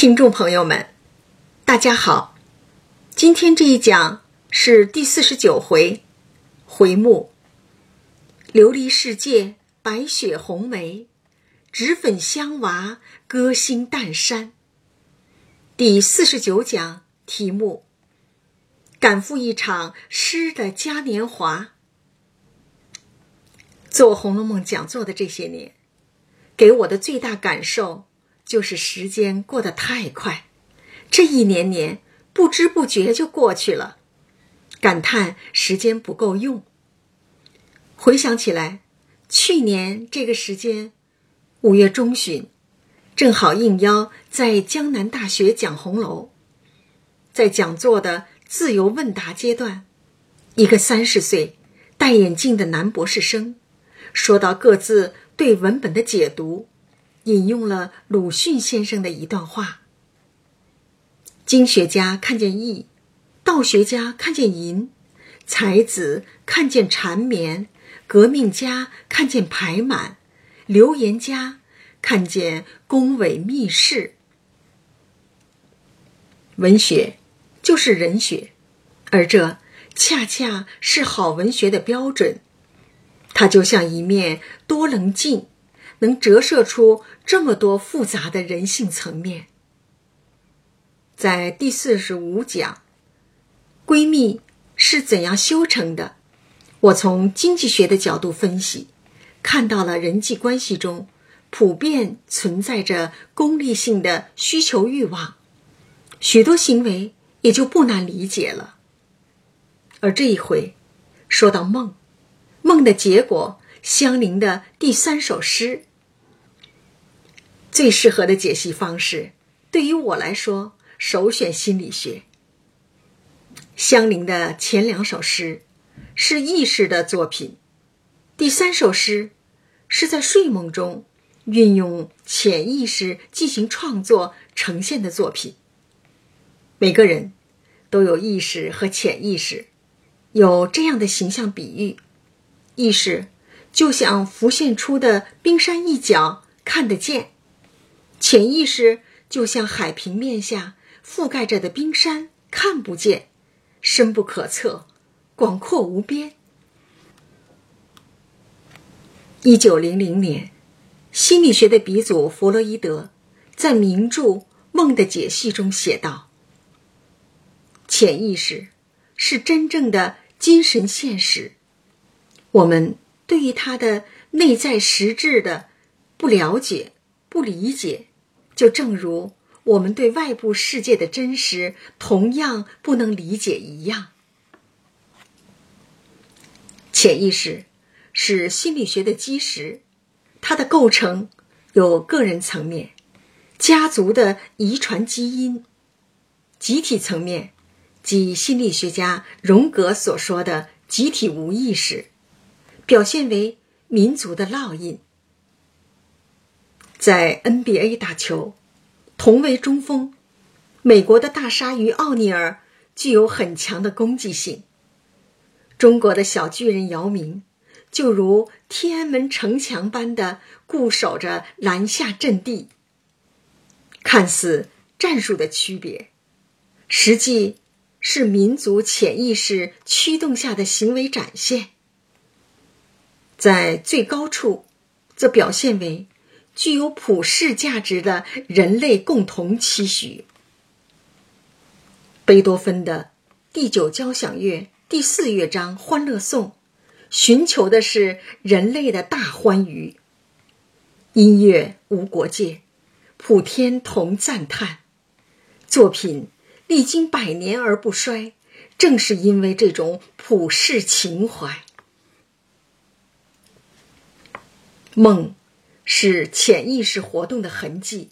听众朋友们，大家好。今天这一讲是第四十九回，回目“琉璃世界白雪红梅，脂粉香娃歌星淡山”。第四十九讲题目：赶赴一场诗的嘉年华。做《红楼梦》讲座的这些年，给我的最大感受。就是时间过得太快，这一年年不知不觉就过去了，感叹时间不够用。回想起来，去年这个时间，五月中旬，正好应邀在江南大学讲红楼，在讲座的自由问答阶段，一个三十岁、戴眼镜的男博士生，说到各自对文本的解读。引用了鲁迅先生的一段话：“经学家看见义，道学家看见淫，才子看见缠绵，革命家看见排满，流言家看见宫闱秘事。文学就是人学，而这恰恰是好文学的标准。它就像一面多棱镜。”能折射出这么多复杂的人性层面。在第四十五讲，闺蜜是怎样修成的？我从经济学的角度分析，看到了人际关系中普遍存在着功利性的需求欲望，许多行为也就不难理解了。而这一回，说到梦，梦的结果，相邻的第三首诗。最适合的解析方式，对于我来说，首选心理学。相邻的前两首诗是意识的作品，第三首诗是在睡梦中运用潜意识进行创作呈现的作品。每个人都有意识和潜意识，有这样的形象比喻：意识就像浮现出的冰山一角，看得见。潜意识就像海平面下覆盖着的冰山，看不见，深不可测，广阔无边。一九零零年，心理学的鼻祖弗洛伊德在名著《梦的解析》中写道：“潜意识是真正的精神现实，我们对于它的内在实质的不了解、不理解。”就正如我们对外部世界的真实同样不能理解一样，潜意识是心理学的基石，它的构成有个人层面、家族的遗传基因；集体层面，即心理学家荣格所说的集体无意识，表现为民族的烙印。在 NBA 打球，同为中锋，美国的大鲨鱼奥尼尔具有很强的攻击性。中国的小巨人姚明就如天安门城墙般的固守着篮下阵地。看似战术的区别，实际是民族潜意识驱动下的行为展现。在最高处，则表现为。具有普世价值的人类共同期许。贝多芬的第九交响乐第四乐章《欢乐颂》，寻求的是人类的大欢愉。音乐无国界，普天同赞叹。作品历经百年而不衰，正是因为这种普世情怀。梦。是潜意识活动的痕迹，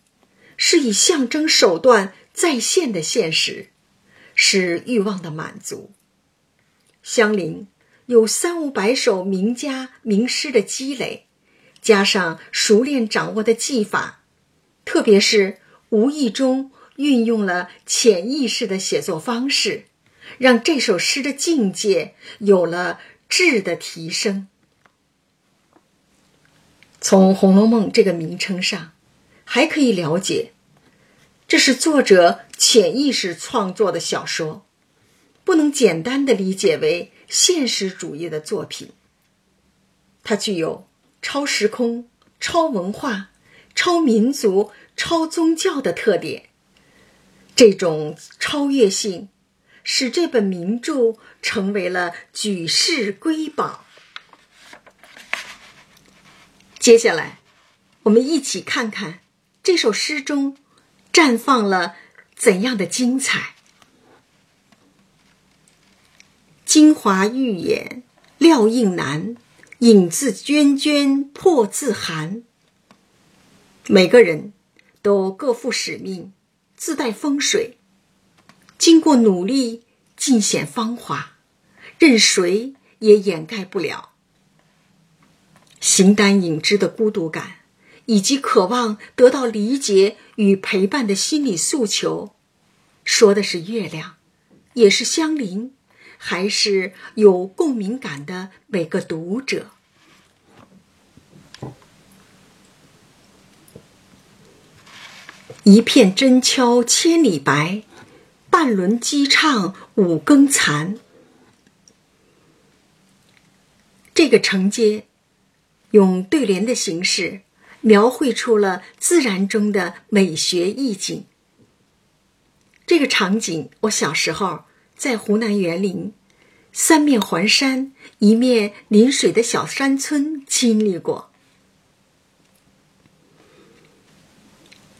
是以象征手段再现的现实，是欲望的满足。香菱有三五百首名家名诗的积累，加上熟练掌握的技法，特别是无意中运用了潜意识的写作方式，让这首诗的境界有了质的提升。从《红楼梦》这个名称上，还可以了解，这是作者潜意识创作的小说，不能简单的理解为现实主义的作品。它具有超时空、超文化、超民族、超宗教的特点。这种超越性，使这本名著成为了举世瑰宝。接下来，我们一起看看这首诗中。绽放了怎样的精彩？精华玉眼料应难，影自涓涓破自寒。每个人都各负使命，自带风水，经过努力尽显芳华，任谁也掩盖不了。形单影只的孤独感。以及渴望得到理解与陪伴的心理诉求，说的是月亮，也是相邻，还是有共鸣感的每个读者？一片真敲千里白，半轮鸡唱五更残。这个承接，用对联的形式。描绘出了自然中的美学意境。这个场景，我小时候在湖南园林，三面环山、一面临水的小山村经历过。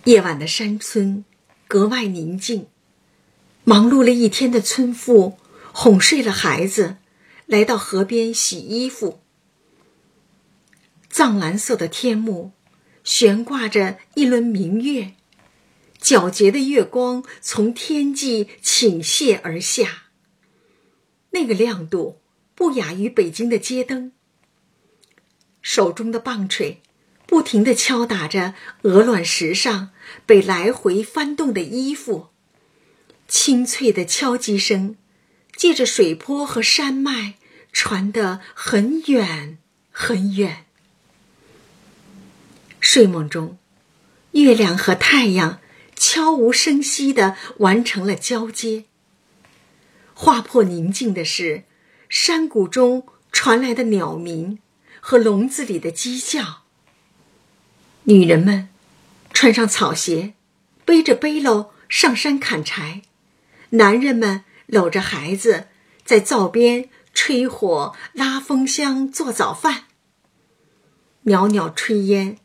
夜晚的山村格外宁静，忙碌了一天的村妇哄睡了孩子，来到河边洗衣服。藏蓝色的天幕。悬挂着一轮明月，皎洁的月光从天际倾泻而下。那个亮度不亚于北京的街灯。手中的棒槌不停地敲打着鹅卵石上被来回翻动的衣服，清脆的敲击声借着水波和山脉传得很远很远。睡梦中，月亮和太阳悄无声息地完成了交接。划破宁静的是山谷中传来的鸟鸣和笼子里的鸡叫。女人们穿上草鞋，背着背篓上山砍柴；男人们搂着孩子在灶边吹火、拉风箱、做早饭。袅袅炊烟。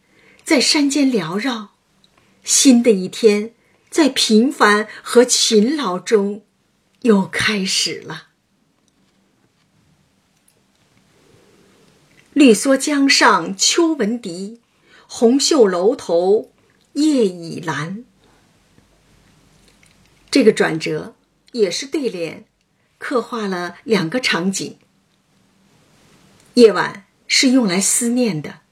在山间缭绕，新的一天在平凡和勤劳中又开始了。绿蓑江上秋闻笛，红袖楼头夜已阑。这个转折也是对联，刻画了两个场景。夜晚是用来思念的。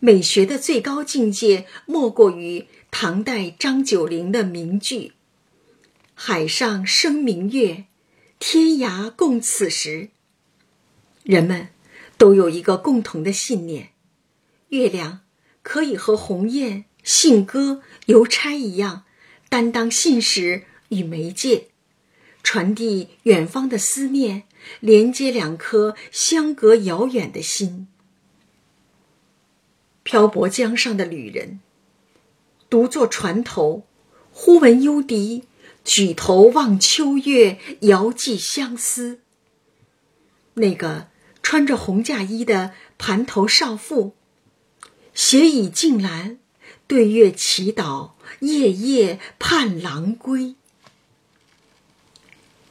美学的最高境界，莫过于唐代张九龄的名句：“海上生明月，天涯共此时。”人们都有一个共同的信念：月亮可以和鸿雁、信鸽、邮差一样，担当信使与媒介，传递远方的思念，连接两颗相隔遥远的心。漂泊江上的旅人，独坐船头，忽闻幽笛，举头望秋月，遥寄相思。那个穿着红嫁衣的盘头少妇，斜倚镜栏，对月祈祷，夜夜盼郎归。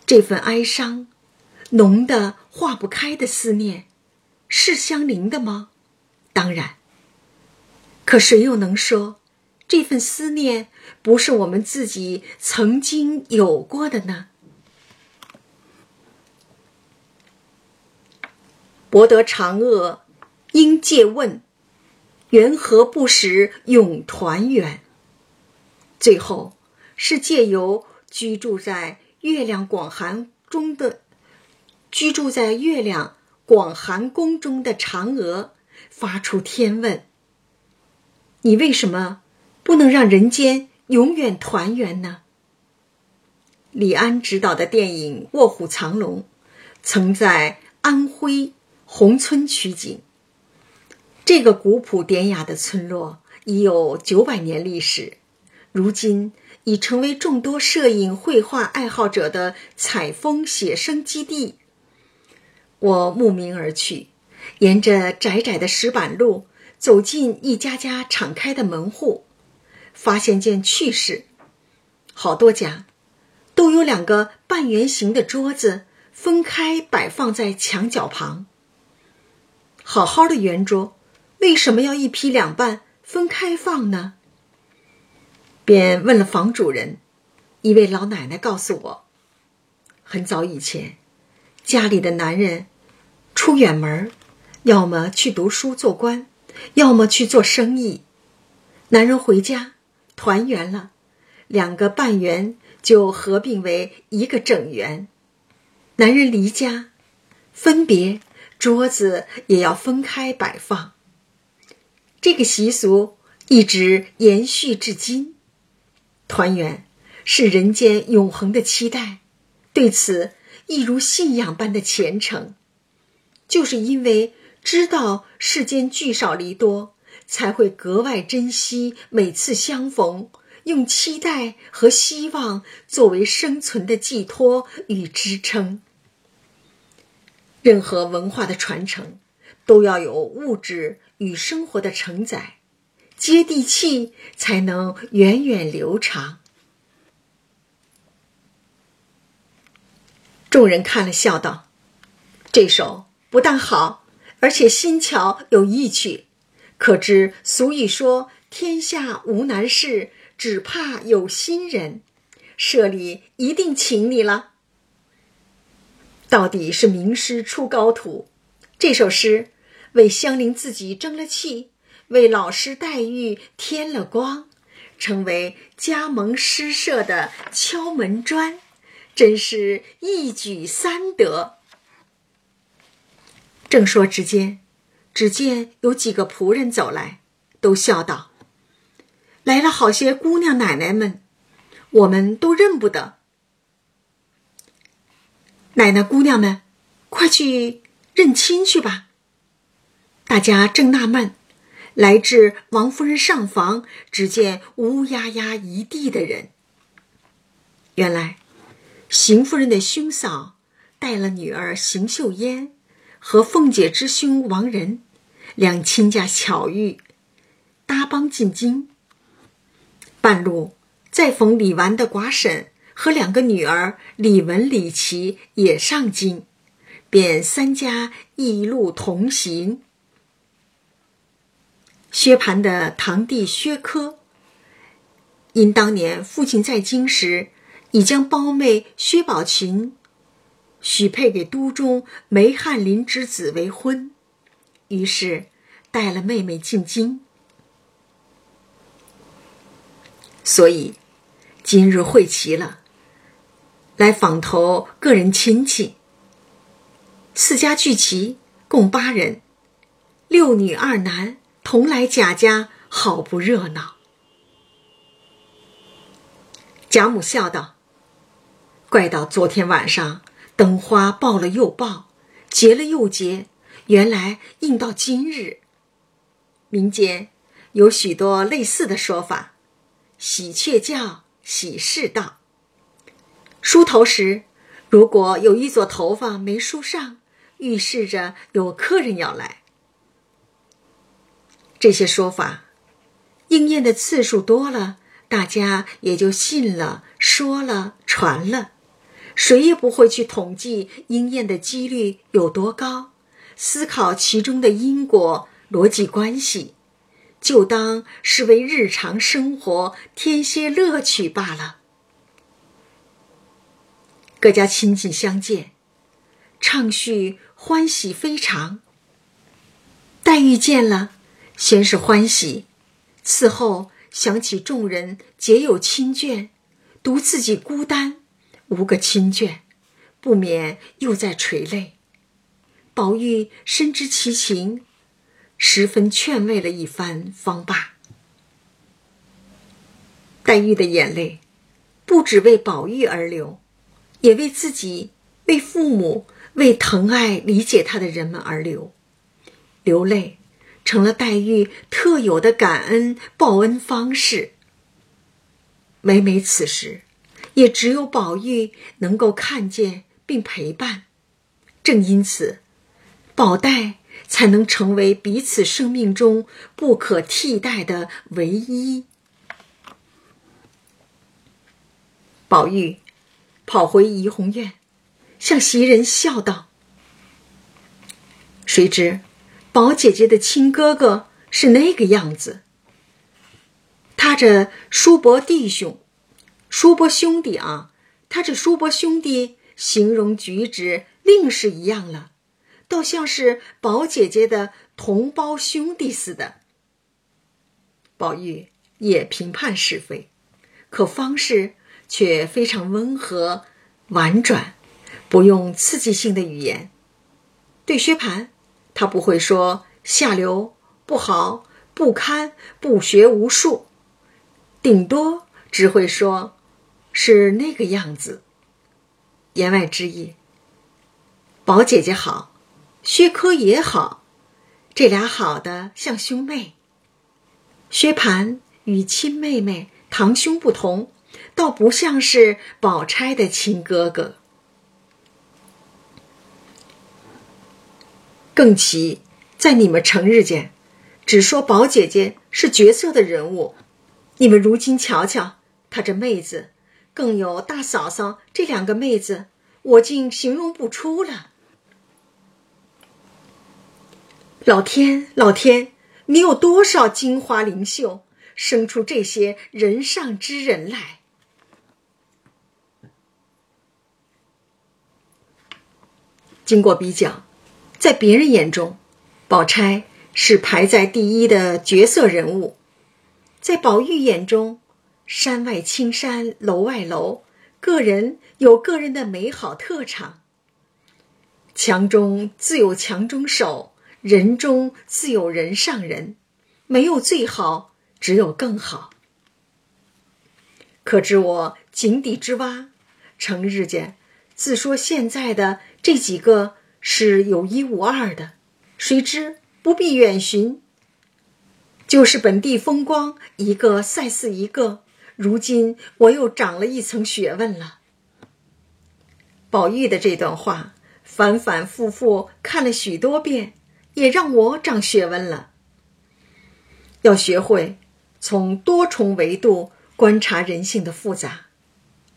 这份哀伤，浓的化不开的思念，是相邻的吗？当然。可谁又能说，这份思念不是我们自己曾经有过的呢？博得嫦娥，应借问，缘何不识永团圆？最后，是借由居住在月亮广寒中的居住在月亮广寒宫中的嫦娥，发出天问。你为什么不能让人间永远团圆呢？李安执导的电影《卧虎藏龙》，曾在安徽宏村取景。这个古朴典雅的村落已有九百年历史，如今已成为众多摄影、绘画爱好者的采风写生基地。我慕名而去，沿着窄窄的石板路走进一家家敞开的门户，发现件趣事：好多家都有两个半圆形的桌子分开摆放在墙角旁。好好的圆桌。为什么要一劈两半分开放呢？便问了房主人，一位老奶奶告诉我，很早以前，家里的男人出远门，要么去读书做官，要么去做生意。男人回家团圆了，两个半圆就合并为一个整圆。男人离家分别，桌子也要分开摆放。这个习俗一直延续至今，团圆是人间永恒的期待，对此亦如信仰般的虔诚。就是因为知道世间聚少离多，才会格外珍惜每次相逢，用期待和希望作为生存的寄托与支撑。任何文化的传承，都要有物质。与生活的承载，接地气，才能源远流长。众人看了，笑道：“这首不但好，而且新巧有意趣。可知俗语说：‘天下无难事，只怕有心人。’社里一定请你了。到底是名师出高徒，这首诗。”为香菱自己争了气，为老师黛玉添了光，成为加盟诗社的敲门砖，真是一举三得。正说之间，只见有几个仆人走来，都笑道：“来了好些姑娘奶奶们，我们都认不得。奶奶姑娘们，快去认亲去吧。”大家正纳闷，来至王夫人上房，只见乌压压一地的人。原来，邢夫人的兄嫂带了女儿邢秀烟和凤姐之兄王仁，两亲家巧遇，搭帮进京。半路再逢李纨的寡婶和两个女儿李文、李琦也上京，便三家一路同行。薛蟠的堂弟薛科，因当年父亲在京时，已将胞妹薛宝琴许配给都中梅翰林之子为婚，于是带了妹妹进京。所以今日会齐了，来访投个人亲戚。四家聚齐，共八人，六女二男。同来贾家，好不热闹。贾母笑道：“怪到昨天晚上，灯花爆了又爆，结了又结，原来应到今日。民间有许多类似的说法，喜鹊叫，喜事到。梳头时，如果有一撮头发没梳上，预示着有客人要来。”这些说法应验的次数多了，大家也就信了、说了、传了，谁也不会去统计应验的几率有多高，思考其中的因果逻辑关系，就当是为日常生活添些乐趣罢了。各家亲戚相见，畅叙欢喜非常。黛玉见了。先是欢喜，此后想起众人皆有亲眷，独自己孤单，无个亲眷，不免又在垂泪。宝玉深知其情，十分劝慰了一番，方罢。黛玉的眼泪，不只为宝玉而流，也为自己、为父母、为疼爱、理解他的人们而流。流泪，成了黛玉特有的感恩报恩方式。每每此时，也只有宝玉能够看见并陪伴。正因此，宝黛才能成为彼此生命中不可替代的唯一。宝玉跑回怡红院，向袭人笑道：“谁知宝姐姐的亲哥哥是那个样子。他这叔伯弟兄，叔伯兄弟啊，他这叔伯兄弟形容举止另是一样了，倒像是宝姐姐的同胞兄弟似的。”宝玉也评判是非，可方式。却非常温和、婉转，不用刺激性的语言。对薛蟠，他不会说下流、不好、不堪、不学无术，顶多只会说，是那个样子。言外之意，宝姐姐好，薛科也好，这俩好的像兄妹。薛蟠与亲妹妹、堂兄不同。倒不像是宝钗的亲哥哥，更奇在你们成日间，只说宝姐姐是绝色的人物，你们如今瞧瞧她这妹子，更有大嫂嫂这两个妹子，我竟形容不出了。老天，老天，你有多少金花灵秀，生出这些人上之人来？经过比较，在别人眼中，宝钗是排在第一的绝色人物；在宝玉眼中，山外青山楼外楼，个人有个人的美好特长。强中自有强中手，人中自有人上人，没有最好，只有更好。可知我井底之蛙，成日间自说现在的。这几个是有一无二的，谁知不必远寻，就是本地风光，一个赛似一个。如今我又长了一层学问了。宝玉的这段话反反复复看了许多遍，也让我长学问了。要学会从多重维度观察人性的复杂。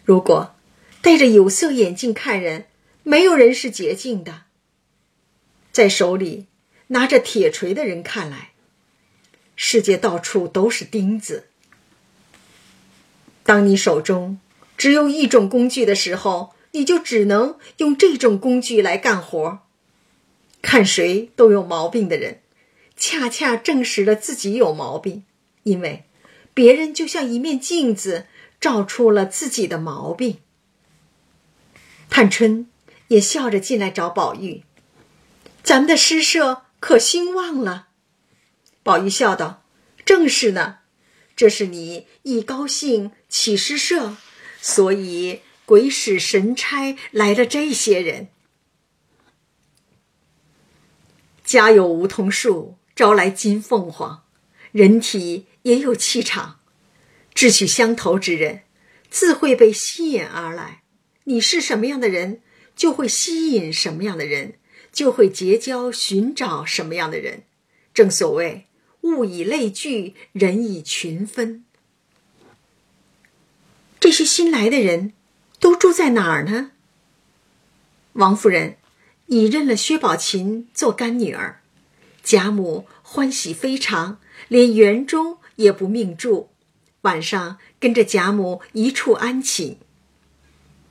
如果戴着有色眼镜看人。没有人是洁净的。在手里拿着铁锤的人看来，世界到处都是钉子。当你手中只有一种工具的时候，你就只能用这种工具来干活。看谁都有毛病的人，恰恰证实了自己有毛病，因为别人就像一面镜子，照出了自己的毛病。探春。也笑着进来找宝玉，咱们的诗社可兴旺了。宝玉笑道：“正是呢，这是你一高兴起诗社，所以鬼使神差来了这些人。家有梧桐树，招来金凤凰，人体也有气场，志趣相投之人，自会被吸引而来。你是什么样的人？”就会吸引什么样的人，就会结交、寻找什么样的人。正所谓“物以类聚，人以群分”。这些新来的人，都住在哪儿呢？王夫人你认了薛宝琴做干女儿，贾母欢喜非常，连园中也不命住，晚上跟着贾母一处安寝。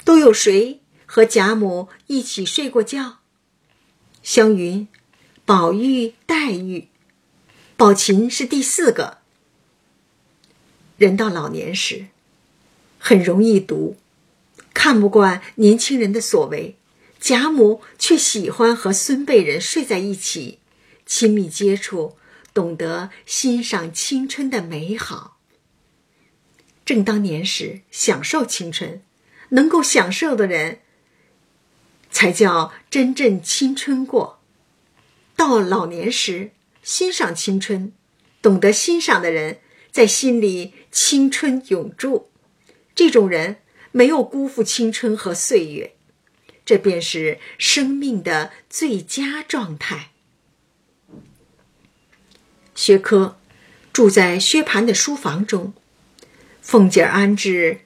都有谁？和贾母一起睡过觉，湘云、宝玉、黛玉、宝琴是第四个。人到老年时，很容易读，看不惯年轻人的所为。贾母却喜欢和孙辈人睡在一起，亲密接触，懂得欣赏青春的美好。正当年时享受青春，能够享受的人，才叫真正青春过。到老年时欣赏青春，懂得欣赏的人，在心里青春永驻。这种人没有辜负青春和岁月，这便是生命的最佳状态。薛科住在薛蟠的书房中，凤姐安置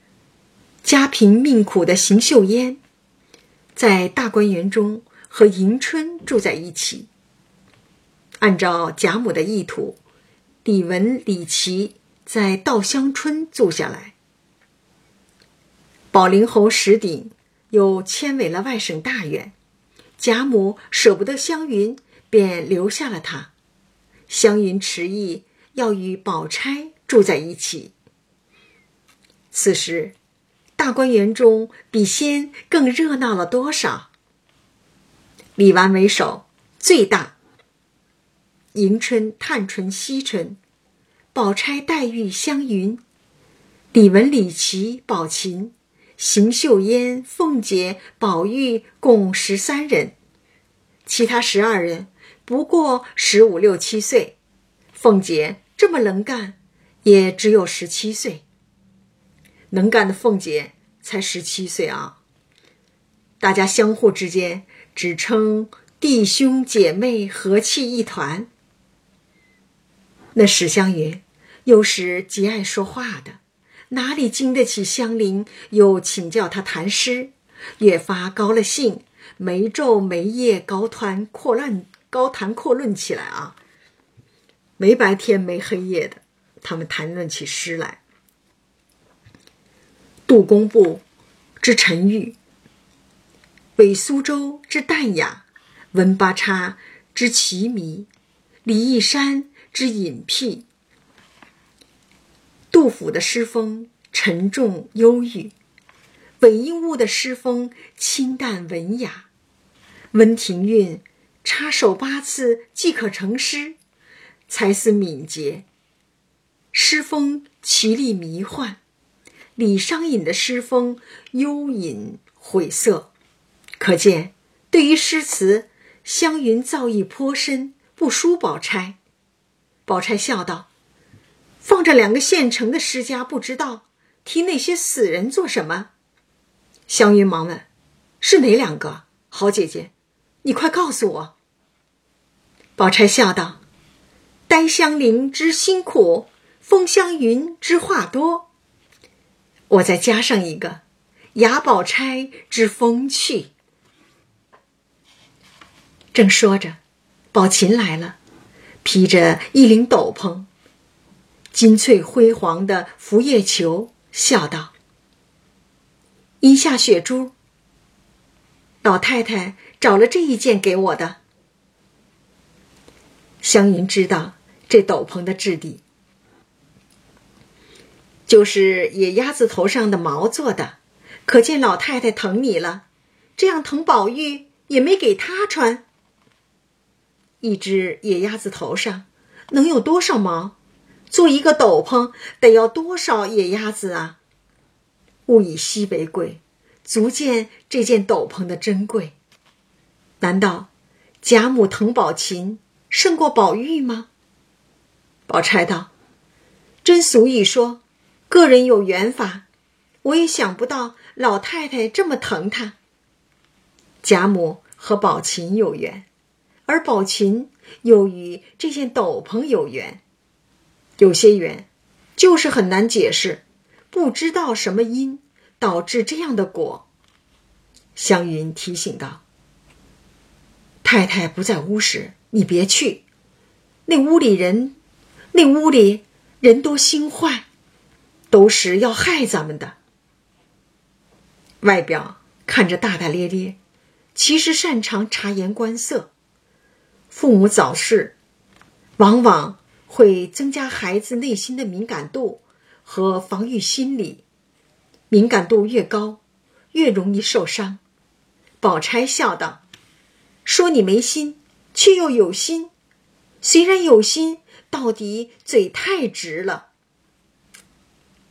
家贫命苦的邢岫烟，在大观园中和迎春住在一起。按照贾母的意图，李文、李琦在稻香村住下来。宝林侯石鼎又迁为了外省大员，贾母舍不得湘云，便留下了他。湘云迟意要与宝钗住在一起。此时，大观园中比先更热闹了多少？李纨为首，最大。迎春、探春、惜春，宝钗、黛玉、湘云，李文、李琦、宝琴，邢岫烟、凤姐、宝玉，共十三人。其他十二人。不过十五六七岁，凤姐这么能干，也只有十七岁。能干的凤姐才十七岁啊！大家相互之间只称弟兄姐妹，和气一团。那史湘云又是极爱说话的，哪里经得起香菱又请教他谈诗，越发高了兴，没昼没夜高谈阔论。高谈阔论起来啊，没白天没黑夜的，他们谈论起诗来。杜工部之沉郁，韦苏州之淡雅，文八叉之奇迷，李义山之隐僻。杜甫的诗风沉重忧郁，韦应物的诗风清淡文雅，温庭筠。插手八次即可成诗，才思敏捷，诗风奇丽迷幻。李商隐的诗风幽隐晦涩，可见对于诗词，湘云造诣颇深，不输宝钗。宝钗笑道：“放着两个现成的诗家不知道，提那些死人做什么？”湘云忙问：“是哪两个？好姐姐，你快告诉我。”宝钗笑道：“呆香菱之辛苦，风香云之话多。我再加上一个，雅宝钗之风趣。”正说着，宝琴来了，披着一领斗篷，金翠辉煌的拂叶球，笑道：“一下雪珠，老太太找了这一件给我的。”湘云知道这斗篷的质地，就是野鸭子头上的毛做的，可见老太太疼你了。这样疼宝玉，也没给他穿。一只野鸭子头上能有多少毛？做一个斗篷得要多少野鸭子啊？物以稀为贵，足见这件斗篷的珍贵。难道贾母疼宝琴？胜过宝玉吗？宝钗道：“真俗语说，个人有缘法，我也想不到老太太这么疼他。贾母和宝琴有缘，而宝琴又与这件斗篷有缘，有些缘就是很难解释，不知道什么因导致这样的果。”湘云提醒道：“太太不在屋时。”你别去，那屋里人，那屋里人多心坏，都是要害咱们的。外表看着大大咧咧，其实擅长察言观色。父母早逝，往往会增加孩子内心的敏感度和防御心理，敏感度越高，越容易受伤。宝钗笑道：“说你没心。”却又有心，虽然有心，到底嘴太直了。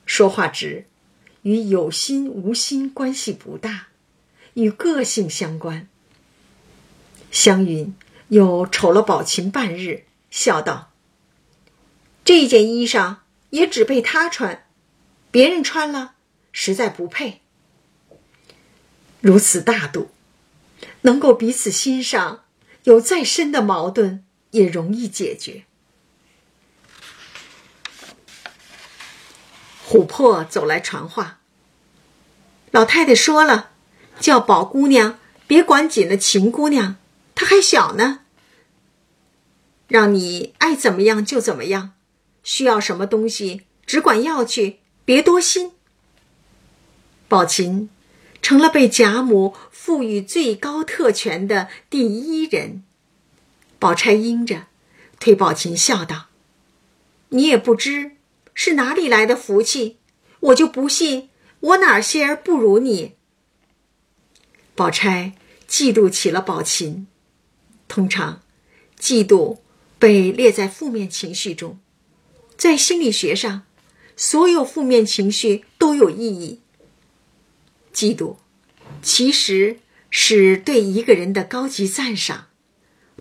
说话直，与有心无心关系不大，与个性相关。湘云又瞅了宝琴半日，笑道：“这件衣裳也只配他穿，别人穿了实在不配。如此大度，能够彼此欣赏，有再深的矛盾也容易解决。”琥珀走来传话：“老太太说了，叫宝姑娘别管紧了秦姑娘。”她还小呢，让你爱怎么样就怎么样，需要什么东西只管要去，别多心。宝琴成了被贾母赋予最高特权的第一人。宝钗应着，推宝琴笑道：“你也不知是哪里来的福气，我就不信我哪些儿不如你。”宝钗嫉妒起了宝琴。通常，嫉妒被列在负面情绪中。在心理学上，所有负面情绪都有意义。嫉妒其实是对一个人的高级赞赏。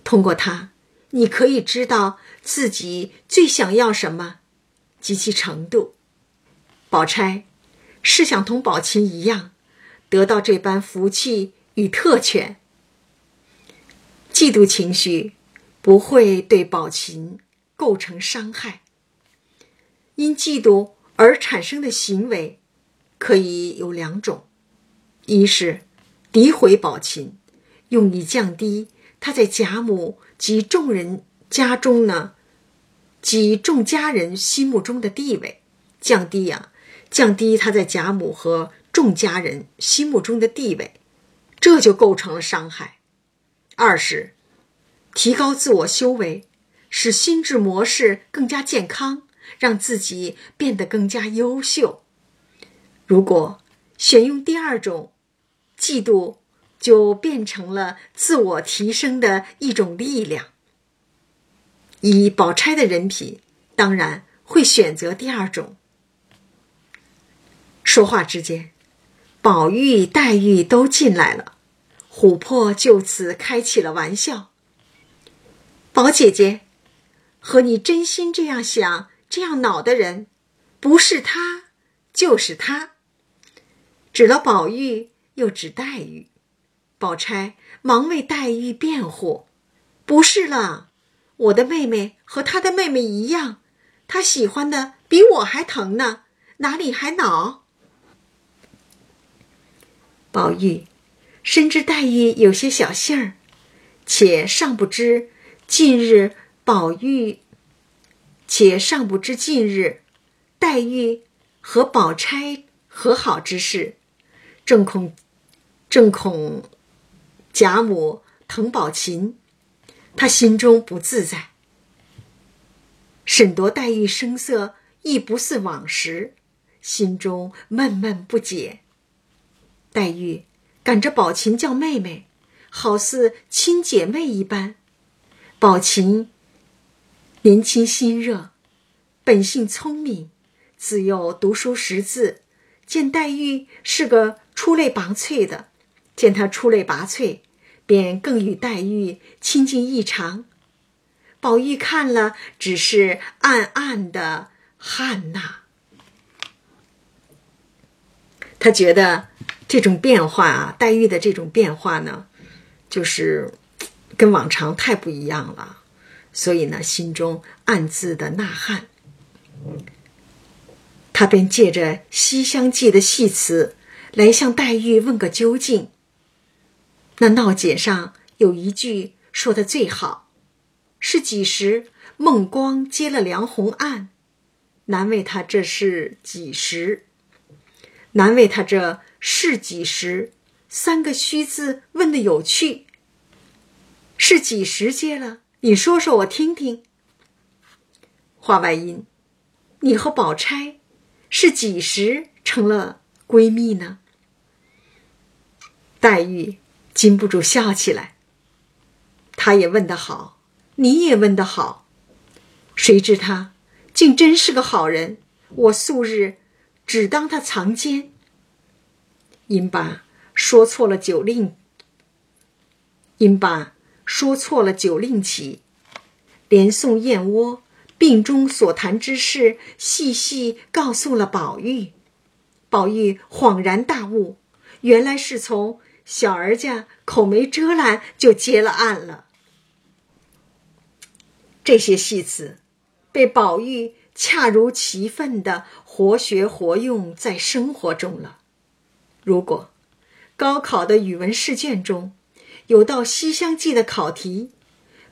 通过它，你可以知道自己最想要什么及其程度。宝钗是想同宝琴一样，得到这般福气与特权。嫉妒情绪不会对宝琴构成伤害。因嫉妒而产生的行为可以有两种：一是诋毁宝琴，用以降低他在贾母及众人家中呢，及众家人心目中的地位，降低呀，降低他在贾母和众家人心目中的地位，这就构成了伤害。二是提高自我修为，使心智模式更加健康，让自己变得更加优秀。如果选用第二种，嫉妒就变成了自我提升的一种力量。以宝钗的人品，当然会选择第二种。说话之间，宝玉、黛玉都进来了。琥珀就此开起了玩笑：“宝姐姐，和你真心这样想、这样恼的人，不是他，就是他。”指了宝玉，又指黛玉。宝钗忙为黛玉辩护：“不是了，我的妹妹和她的妹妹一样，她喜欢的比我还疼呢，哪里还恼？”宝玉。深知黛玉有些小性儿，且尚不知近日宝玉，且尚不知近日黛玉和宝钗和好之事，正恐正恐贾母疼宝琴，他心中不自在。审夺黛玉声色亦不似往时，心中闷闷不解。黛玉。赶着宝琴叫妹妹，好似亲姐妹一般。宝琴年轻心热，本性聪明，自幼读书识字，见黛玉是个出类拔萃的，见她出类拔萃，便更与黛玉亲近异常。宝玉看了，只是暗暗的汗呐。他觉得。这种变化啊，黛玉的这种变化呢，就是跟往常太不一样了，所以呢，心中暗自的呐喊。他便借着《西厢记》的戏词来向黛玉问个究竟。那闹解上有一句说的最好：“是几时孟光接了梁鸿案？难为他这是几时？难为他这。”是几时？三个虚字问的有趣。是几时接了？你说说我听听。话外音，你和宝钗是几时成了闺蜜呢？黛玉禁不住笑起来。他也问得好，你也问得好。谁知他竟真是个好人。我素日只当他藏奸。因把说错了酒令，因把说错了酒令起，连送燕窝病中所谈之事细细告诉了宝玉。宝玉恍然大悟，原来是从小儿家口没遮拦就接了案了。这些戏词被宝玉恰如其分的活学活用在生活中了。如果高考的语文试卷中有道《西厢记》的考题，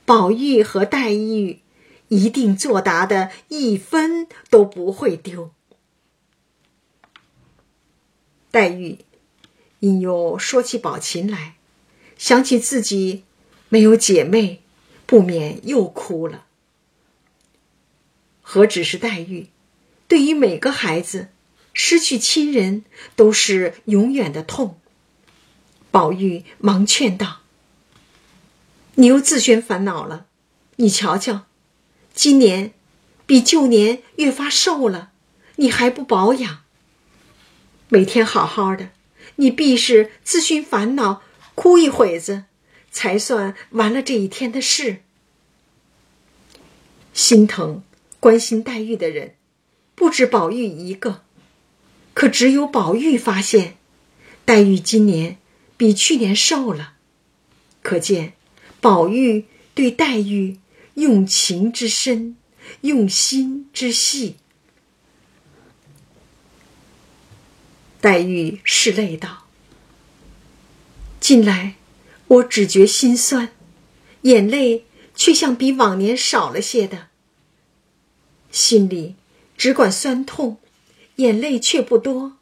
宝玉和黛玉一定作答的一分都不会丢。黛玉因又说起宝琴来，想起自己没有姐妹，不免又哭了。何止是黛玉，对于每个孩子。失去亲人都是永远的痛。宝玉忙劝道：“你又自寻烦恼了。你瞧瞧，今年比旧年越发瘦了，你还不保养？每天好好的，你必是自寻烦恼，哭一会子，才算完了这一天的事。心疼、关心黛玉的人，不止宝玉一个。”可只有宝玉发现，黛玉今年比去年瘦了，可见宝玉对黛玉用情之深，用心之细。黛玉拭泪道：“近来我只觉心酸，眼泪却像比往年少了些的，心里只管酸痛。”眼泪却不多，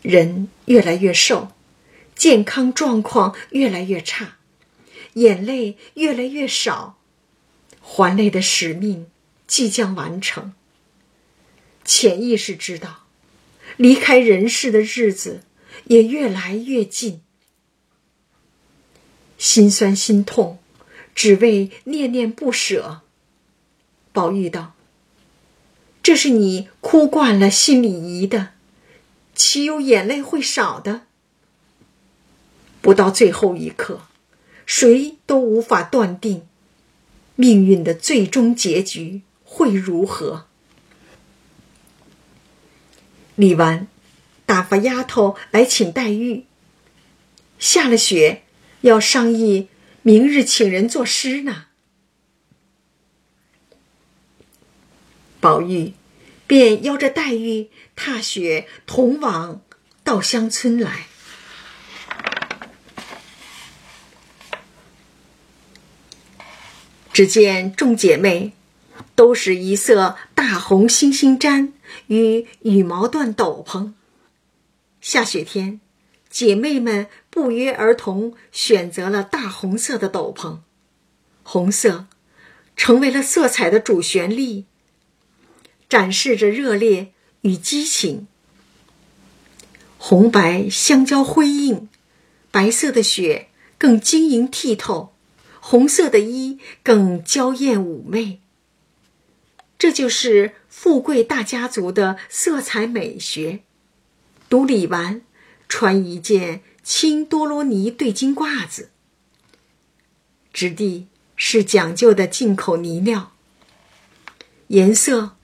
人越来越瘦，健康状况越来越差，眼泪越来越少，还泪的使命即将完成。潜意识知道，离开人世的日子也越来越近，心酸心痛，只为念念不舍。宝玉道。这是你哭惯了心里疑的，岂有眼泪会少的？不到最后一刻，谁都无法断定命运的最终结局会如何。李纨打发丫头来请黛玉。下了雪，要商议明日请人作诗呢。宝玉便邀着黛玉踏雪同往稻香村来。只见众姐妹都是一色大红星星毡与羽毛缎斗篷。下雪天，姐妹们不约而同选择了大红色的斗篷，红色成为了色彩的主旋律。展示着热烈与激情，红白相交辉映，白色的雪更晶莹剔透，红色的衣更娇艳妩媚。这就是富贵大家族的色彩美学。独李纨穿一件青多罗尼对襟褂子，质地是讲究的进口呢料，颜色。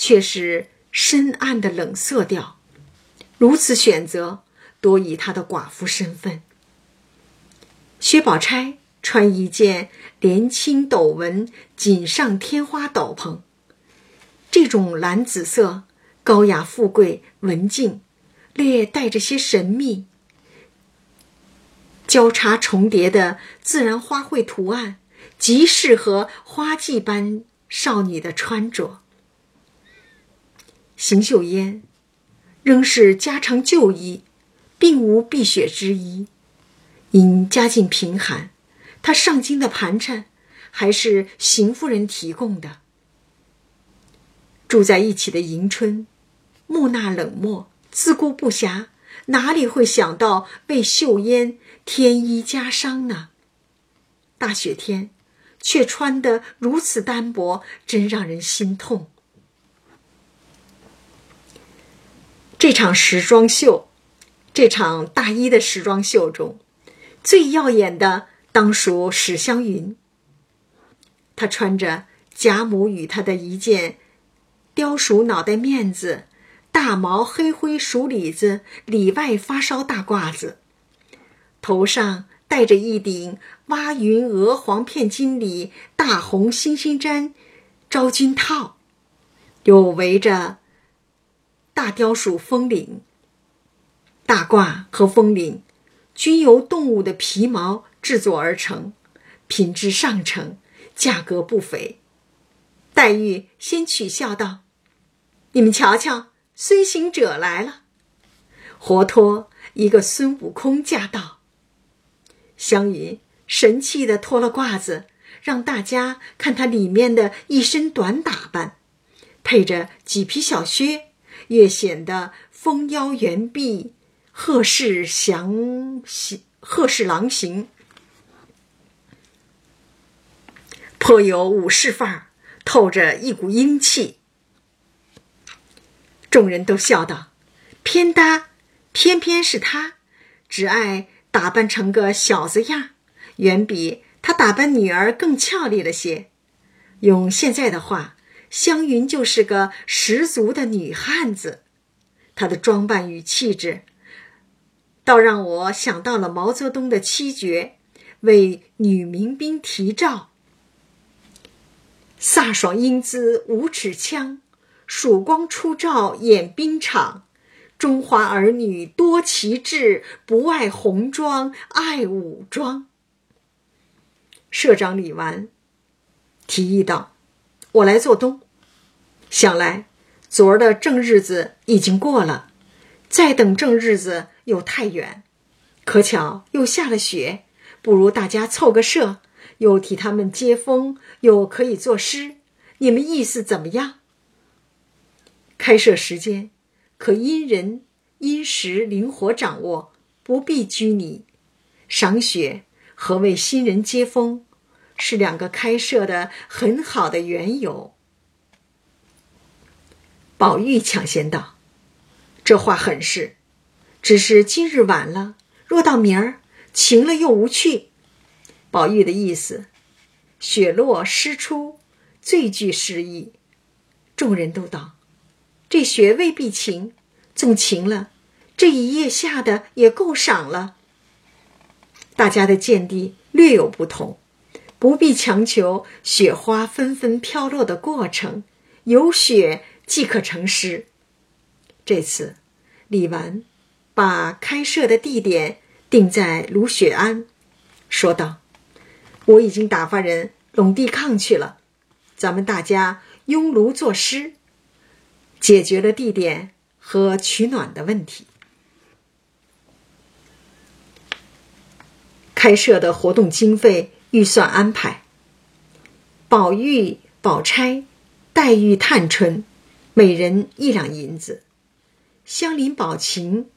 却是深暗的冷色调，如此选择多以她的寡妇身份。薛宝钗穿一件连青斗纹锦上添花斗篷，这种蓝紫色高雅富贵文静，略带着些神秘，交叉重叠的自然花卉图案，极适合花季般少女的穿着。邢岫烟仍是家常旧衣，并无避雪之衣。因家境贫寒，他上京的盘缠还是邢夫人提供的。住在一起的迎春，木讷冷漠，自顾不暇，哪里会想到为秀烟添衣加裳呢？大雪天，却穿得如此单薄，真让人心痛。这场时装秀，这场大衣的时装秀中，最耀眼的当属史湘云。她穿着贾母与她的一件貂鼠脑袋面子、大毛黑灰鼠里子里外发烧大褂子，头上戴着一顶挖云鹅黄片金里大红星星毡昭君套，又围着。大雕鼠风领，大褂和风领均由动物的皮毛制作而成，品质上乘，价格不菲。黛玉先取笑道：“你们瞧瞧，孙行者来了。”活脱一个孙悟空驾到。湘云神气的脱了褂子，让大家看他里面的一身短打扮，配着几匹小靴。越显得丰腰圆臂，鹤视翔行，鹤视狼形，颇有武士范儿，透着一股英气。众人都笑道：“偏搭，偏偏是他，只爱打扮成个小子样，远比他打扮女儿更俏丽了些。用现在的话。”湘云就是个十足的女汉子，她的装扮与气质，倒让我想到了毛泽东的七绝，为女民兵题诏：飒爽英姿五尺枪，曙光初照演兵场，中华儿女多奇志，不爱红装爱武装。社长李纨提议道。我来做东，想来昨儿的正日子已经过了，再等正日子又太远。可巧又下了雪，不如大家凑个社，又替他们接风，又可以作诗。你们意思怎么样？开设时间可因人因时灵活掌握，不必拘泥。赏雪和为新人接风。是两个开设的很好的缘由。宝玉抢先道：“这话很是，只是今日晚了，若到明儿晴了又无趣。”宝玉的意思，雪落诗出，最具诗意。众人都道：“这雪未必晴，纵晴了，这一夜下的也够赏了。”大家的见地略有不同。不必强求雪花纷纷飘落的过程，有雪即可成诗。这次，李纨把开设的地点定在卢雪庵，说道：“我已经打发人拢地炕去了，咱们大家拥炉作诗，解决了地点和取暖的问题。开设的活动经费。”预算安排：宝玉、宝钗、黛玉、探春，每人一两银子；香菱、宝琴、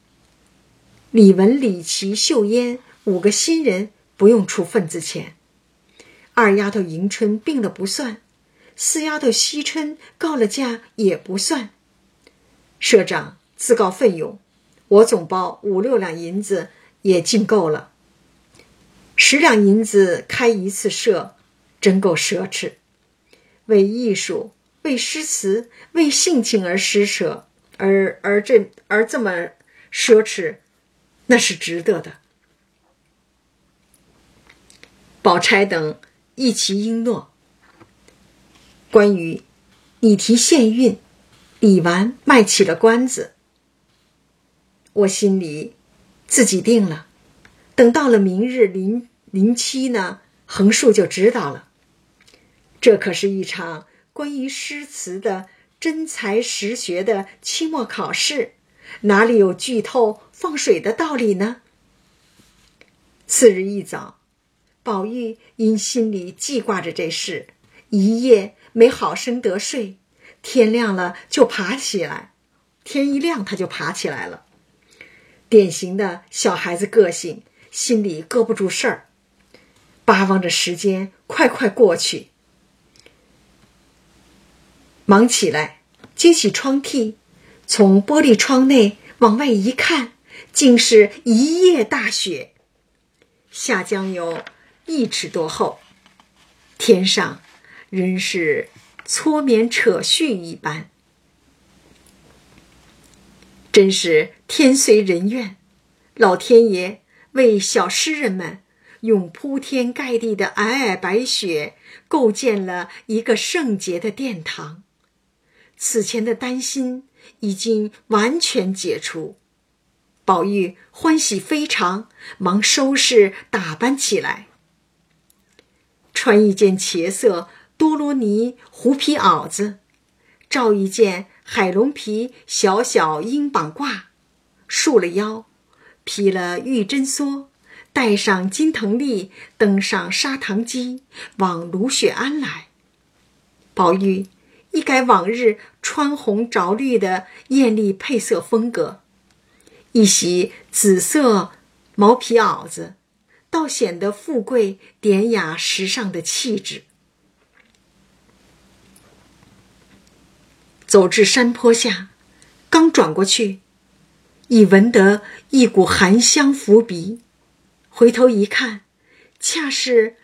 李文、李琦、秀烟五个新人不用出份子钱；二丫头迎春病了不算；四丫头惜春告了假也不算。社长自告奋勇，我总包五六两银子也尽够了。十两银子开一次社，真够奢侈。为艺术、为诗词、为性情而施舍，而而这而这么奢侈，那是值得的。宝钗等一齐应诺。关于你提现运，李纨卖起了关子，我心里自己定了。等到了明日临。临期呢，横竖就知道了。这可是一场关于诗词的真才实学的期末考试，哪里有剧透放水的道理呢？次日一早，宝玉因心里记挂着这事，一夜没好生得睡。天亮了就爬起来，天一亮他就爬起来了。典型的小孩子个性，心里搁不住事儿。巴望着时间快快过去，忙起来，揭起窗屉，从玻璃窗内往外一看，竟是一夜大雪，下江游一尺多厚，天上仍是搓棉扯絮一般，真是天随人愿，老天爷为小诗人们用铺天盖地的皑皑白雪构建了一个圣洁的殿堂。此前的担心已经完全解除，宝玉欢喜非常，忙收拾打扮起来，穿一件茄色多罗尼狐皮袄子，罩一件海龙皮小小鹰膀褂，束了腰，披了玉针梭，戴上金藤笠，登上砂糖机，往芦雪庵来。宝玉。一改往日穿红着绿的艳丽配色风格，一袭紫色毛皮袄子，倒显得富贵典雅、时尚的气质。走至山坡下，刚转过去，已闻得一股寒香拂鼻，回头一看，恰是。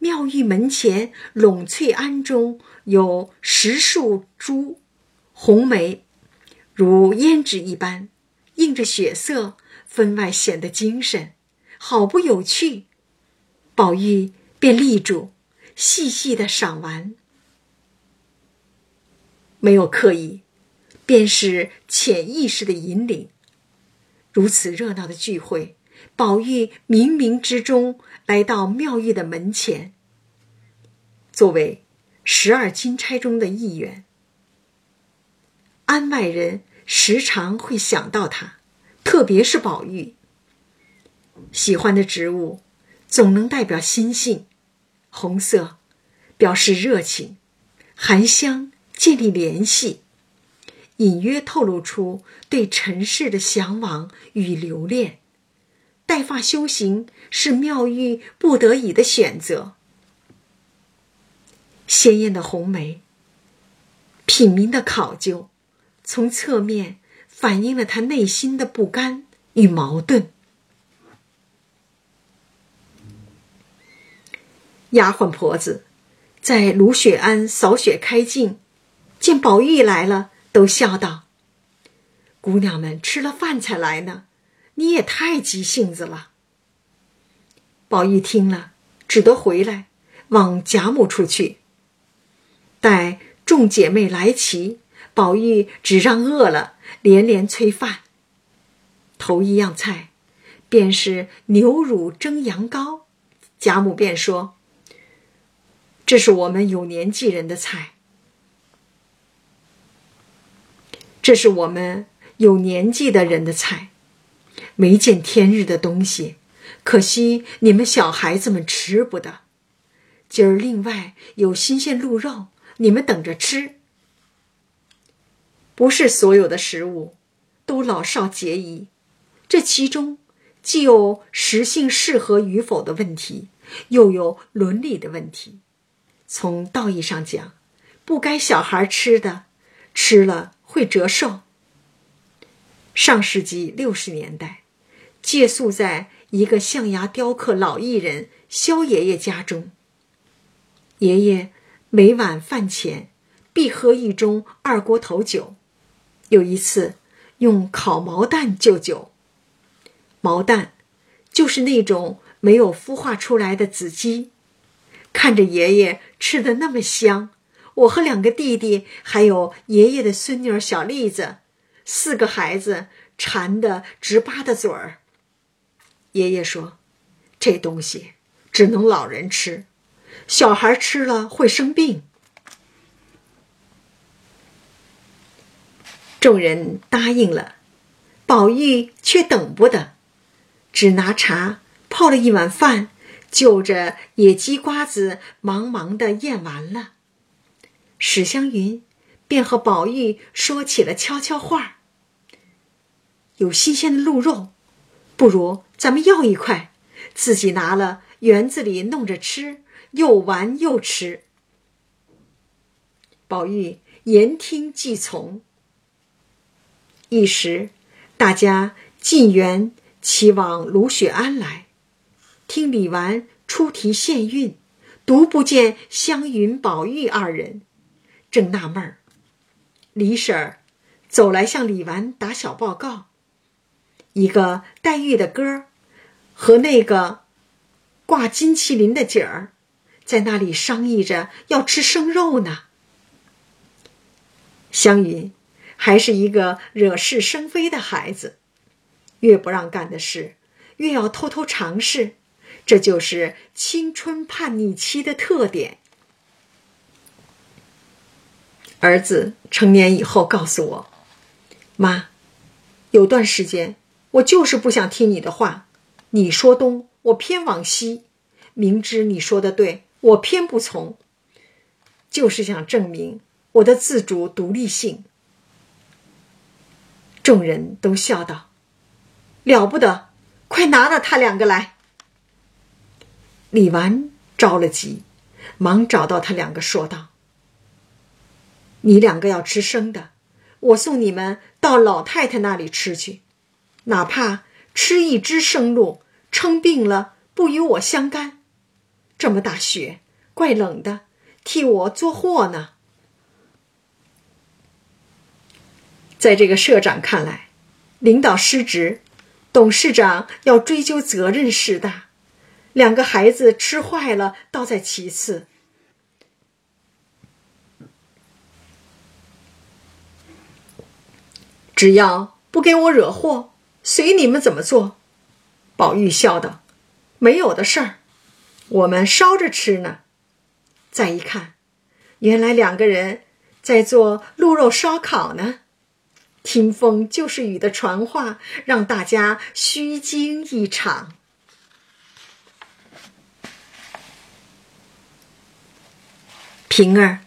妙玉门前栊翠庵中有十树株红梅，如胭脂一般，映着血色，分外显得精神，好不有趣。宝玉便立住，细细的赏玩，没有刻意，便是潜意识的引领。如此热闹的聚会。宝玉冥冥之中来到妙玉的门前。作为十二金钗中的一员，安外人时常会想到他，特别是宝玉。喜欢的植物总能代表心性，红色表示热情，含香建立联系，隐约透露出对尘世的向往与留恋。带发修行是妙玉不得已的选择。鲜艳的红梅，品茗的考究，从侧面反映了他内心的不甘与矛盾。丫鬟婆子在芦雪庵扫雪开镜，见宝玉来了，都笑道：“姑娘们吃了饭才来呢。”你也太急性子了。宝玉听了，只得回来，往贾母处去。待众姐妹来齐，宝玉只让饿了，连连催饭。头一样菜，便是牛乳蒸羊羔。贾母便说：“这是我们有年纪人的菜，这是我们有年纪的人的菜。”没见天日的东西，可惜你们小孩子们吃不得。今儿另外有新鲜鹿肉，你们等着吃。不是所有的食物都老少皆宜，这其中既有食性适合与否的问题，又有伦理的问题。从道义上讲，不该小孩吃的，吃了会折寿。上世纪六十年代。借宿在一个象牙雕刻老艺人萧爷爷家中。爷爷每晚饭前必喝一盅二锅头酒，有一次用烤毛蛋就酒。毛蛋就是那种没有孵化出来的子鸡。看着爷爷吃的那么香，我和两个弟弟还有爷爷的孙女小栗子，四个孩子馋得直吧嗒嘴儿。爷爷说：“这东西只能老人吃，小孩吃了会生病。”众人答应了，宝玉却等不得，只拿茶泡了一碗饭，就着野鸡瓜子，忙忙的咽完了。史湘云便和宝玉说起了悄悄话：“有新鲜的鹿肉。”不如咱们要一块，自己拿了园子里弄着吃，又玩又吃。宝玉言听计从。一时，大家进园齐往卢雪庵来，听李纨出题献韵，独不见湘云、宝玉二人，正纳闷儿。李婶儿走来向李纨打小报告：一个黛玉的歌儿和那个挂金麒麟的景儿，在那里商议着要吃生肉呢。湘云还是一个惹是生非的孩子，越不让干的事，越要偷偷尝试，这就是青春叛逆期的特点。儿子成年以后告诉我：“妈，有段时间我就是不想听你的话，你说东，我偏往西，明知你说的对，我偏不从，就是想证明。”我的自主独立性，众人都笑道：“了不得！快拿了他两个来。”李纨着了急，忙找到他两个，说道：“你两个要吃生的，我送你们到老太太那里吃去，哪怕吃一只生鹿，撑病了不与我相干。这么大雪，怪冷的，替我做祸呢。”在这个社长看来，领导失职，董事长要追究责任事大，两个孩子吃坏了倒在其次。只要不给我惹祸，随你们怎么做。宝玉笑道：“没有的事儿，我们烧着吃呢。”再一看，原来两个人在做鹿肉烧烤呢。听风就是雨的传话，让大家虚惊一场。平儿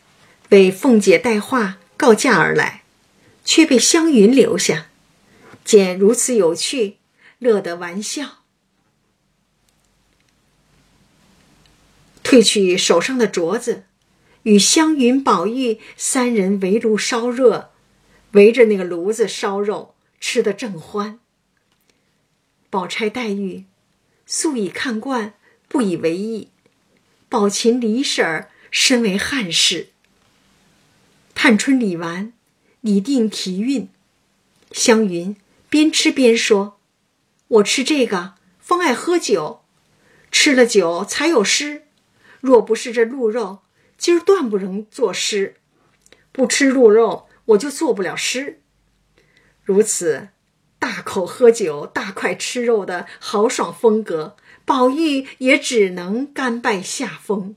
为凤姐带话告假而来，却被湘云留下，见如此有趣，乐得玩笑。褪去手上的镯子，与湘云、宝玉三人围炉烧热。围着那个炉子烧肉，吃得正欢。宝钗、黛玉素已看惯，不以为意；宝琴、李婶儿身为汉室，探春、李纨拟定题韵。湘云边吃边说：“我吃这个方爱喝酒，吃了酒才有诗。若不是这鹿肉，今儿断不能作诗。不吃鹿肉。”我就做不了诗，如此大口喝酒、大块吃肉的豪爽风格，宝玉也只能甘拜下风。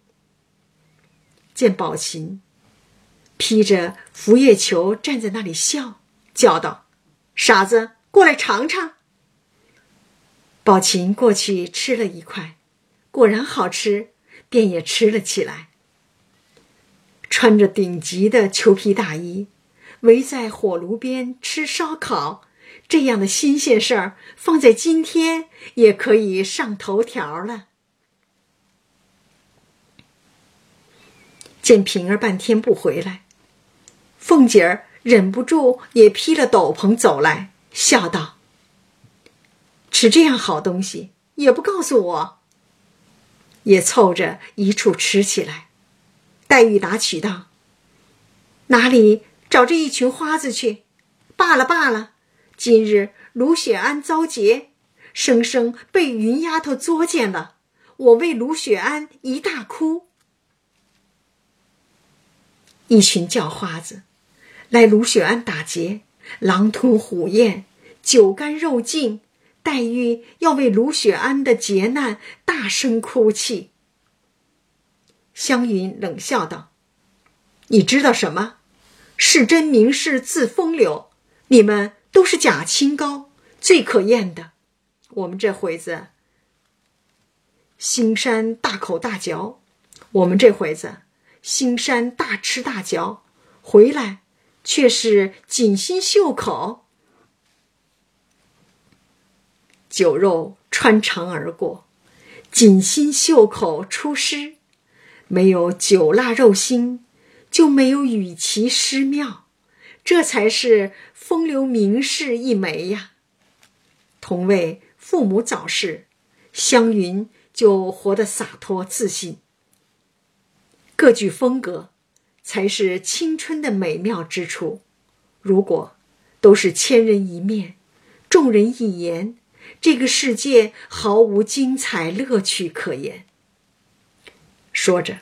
见宝琴披着拂叶裘站在那里笑，叫道：“傻子，过来尝尝。”宝琴过去吃了一块，果然好吃，便也吃了起来。穿着顶级的裘皮大衣。围在火炉边吃烧烤，这样的新鲜事儿，放在今天也可以上头条了。见平儿半天不回来，凤姐儿忍不住也披了斗篷走来，笑道：“吃这样好东西也不告诉我。”也凑着一处吃起来。黛玉打趣道：“哪里？”找这一群花子去，罢了罢了。今日卢雪安遭劫，生生被云丫头作践了。我为卢雪安一大哭。一群叫花子来卢雪庵打劫，狼吞虎咽，酒干肉净。黛玉要为卢雪庵的劫难大声哭泣。湘云冷笑道：“你知道什么？”是真名士自风流，你们都是假清高，最可厌的。我们这回子，兴山大口大嚼；我们这回子，兴山大吃大嚼，回来却是锦心绣口，酒肉穿肠而过，锦心绣口出师，没有酒辣肉心。就没有与其诗妙，这才是风流名士一枚呀。同为父母早逝，湘云就活得洒脱自信。各具风格，才是青春的美妙之处。如果都是千人一面，众人一言，这个世界毫无精彩乐趣可言。说着，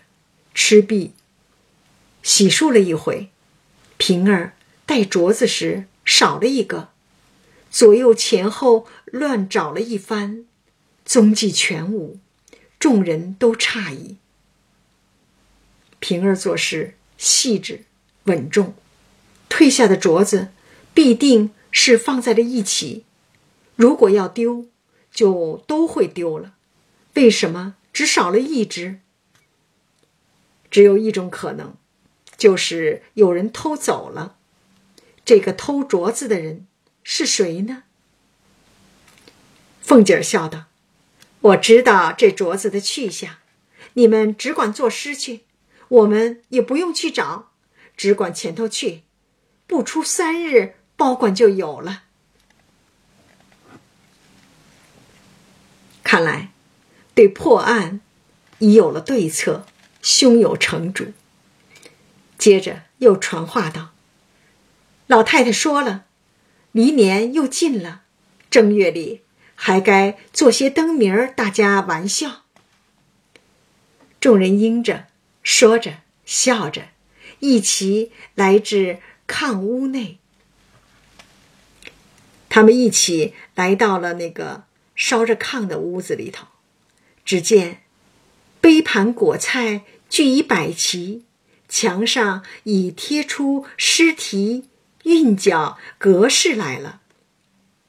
赤壁洗漱了一回，平儿带镯子时少了一个，左右前后乱找了一番，踪迹全无，众人都诧异。平儿做事细致稳重，退下的镯子必定是放在了一起。如果要丢，就都会丢了。为什么只少了一只？只有一种可能，就是有人偷走了。这个偷镯子的人是谁呢？凤姐儿笑道：“我知道这镯子的去向，你们只管作诗去。”我们也不用去找，只管前头去，不出三日，保管就有了。看来，对破案已有了对策，胸有成竹。接着又传话道：“老太太说了，离年又近了，正月里还该做些灯谜儿，大家玩笑。”众人应着。说着，笑着，一齐来至炕屋内。他们一起来到了那个烧着炕的屋子里头，只见杯盘果菜俱已摆齐，墙上已贴出诗题、韵脚、格式来了。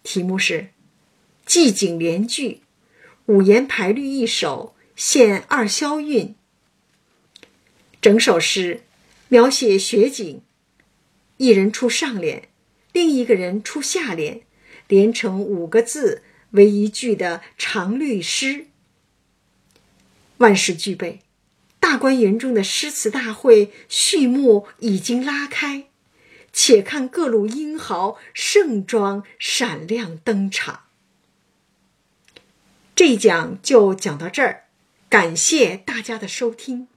题目是“季景联句”，五言排律一首，现二消韵。整首诗描写雪景，一人出上联，另一个人出下联，连成五个字为一句的长律诗。万事俱备，大观园中的诗词大会序幕已经拉开，且看各路英豪盛装闪亮登场。这一讲就讲到这儿，感谢大家的收听。